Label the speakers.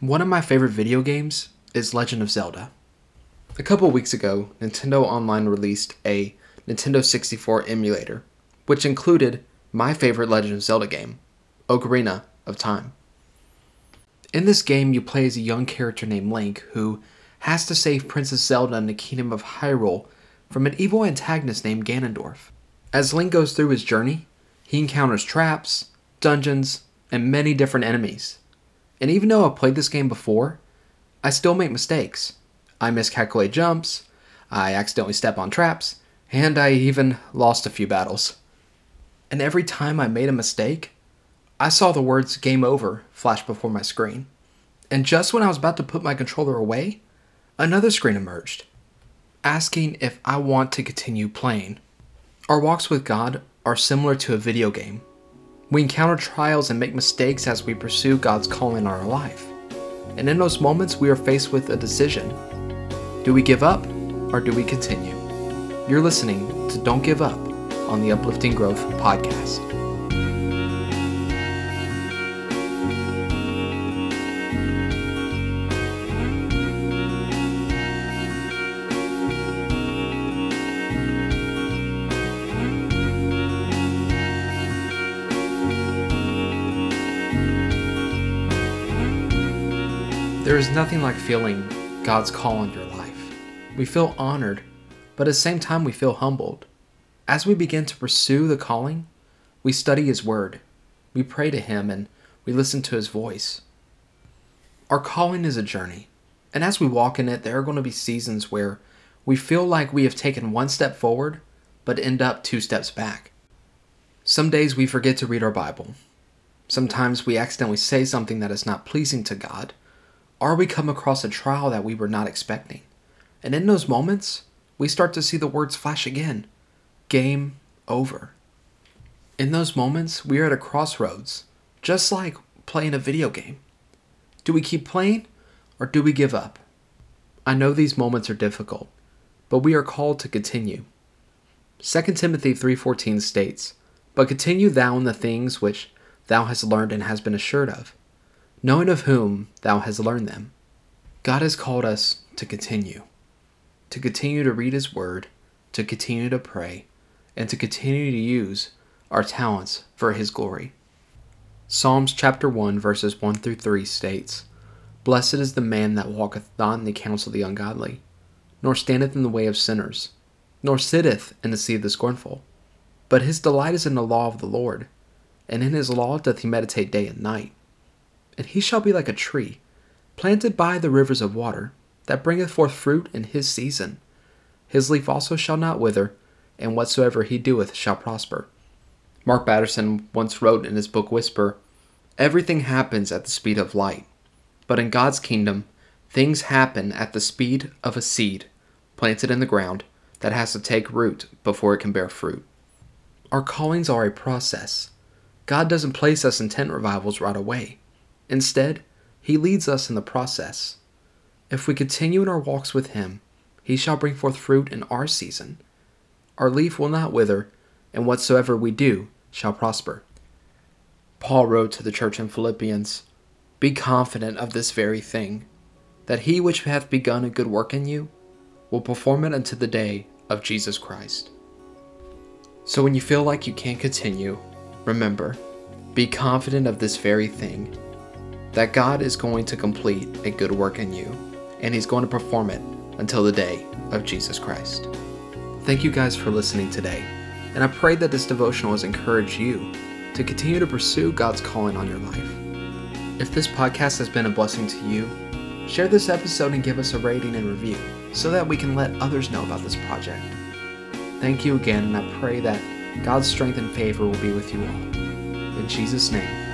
Speaker 1: One of my favorite video games is Legend of Zelda. A couple weeks ago, Nintendo Online released a Nintendo 64 emulator, which included my favorite Legend of Zelda game, Ocarina of Time. In this game, you play as a young character named Link who has to save Princess Zelda in the Kingdom of Hyrule from an evil antagonist named Ganondorf. As Link goes through his journey, he encounters traps, dungeons, and many different enemies. And even though I've played this game before, I still make mistakes. I miscalculate jumps, I accidentally step on traps, and I even lost a few battles. And every time I made a mistake, I saw the words game over flash before my screen. And just when I was about to put my controller away, another screen emerged, asking if I want to continue playing. Our walks with God are similar to a video game. We encounter trials and make mistakes as we pursue God's calling in our life. And in those moments, we are faced with a decision do we give up or do we continue? You're listening to Don't Give Up on the Uplifting Growth Podcast. There is nothing like feeling God's call on your life. We feel honored, but at the same time, we feel humbled. As we begin to pursue the calling, we study His Word, we pray to Him, and we listen to His voice. Our calling is a journey, and as we walk in it, there are going to be seasons where we feel like we have taken one step forward, but end up two steps back. Some days we forget to read our Bible. Sometimes we accidentally say something that is not pleasing to God or we come across a trial that we were not expecting. And in those moments, we start to see the words flash again game over. In those moments, we are at a crossroads, just like playing a video game. Do we keep playing or do we give up? I know these moments are difficult, but we are called to continue. 2 Timothy 3:14 states, "But continue thou in the things which thou hast learned and hast been assured of, knowing of whom thou hast learned them. God has called us to continue, to continue to read His Word, to continue to pray, and to continue to use our talents for His glory. Psalms chapter 1, verses 1 through 3 states, Blessed is the man that walketh not in the counsel of the ungodly, nor standeth in the way of sinners, nor sitteth in the seat of the scornful. But his delight is in the law of the Lord, and in his law doth he meditate day and night and he shall be like a tree planted by the rivers of water, that bringeth forth fruit in his season. His leaf also shall not wither, and whatsoever he doeth shall prosper. Mark Batterson once wrote in his book Whisper Everything happens at the speed of light, but in God's kingdom, things happen at the speed of a seed planted in the ground that has to take root before it can bear fruit. Our callings are a process. God doesn't place us in tent revivals right away. Instead, He leads us in the process. If we continue in our walks with Him, He shall bring forth fruit in our season. Our leaf will not wither, and whatsoever we do shall prosper. Paul wrote to the church in Philippians Be confident of this very thing, that he which hath begun a good work in you will perform it unto the day of Jesus Christ. So when you feel like you can't continue, remember, be confident of this very thing that God is going to complete a good work in you, and He's going to perform it until the day of Jesus Christ. Thank you guys for listening today, and I pray that this devotional has encouraged you to continue to pursue God's calling on your life. If this podcast has been a blessing to you, share this episode and give us a rating and review so that we can let others know about this project. Thank you again, and I pray that God's strength and favor will be with you all. In Jesus' name,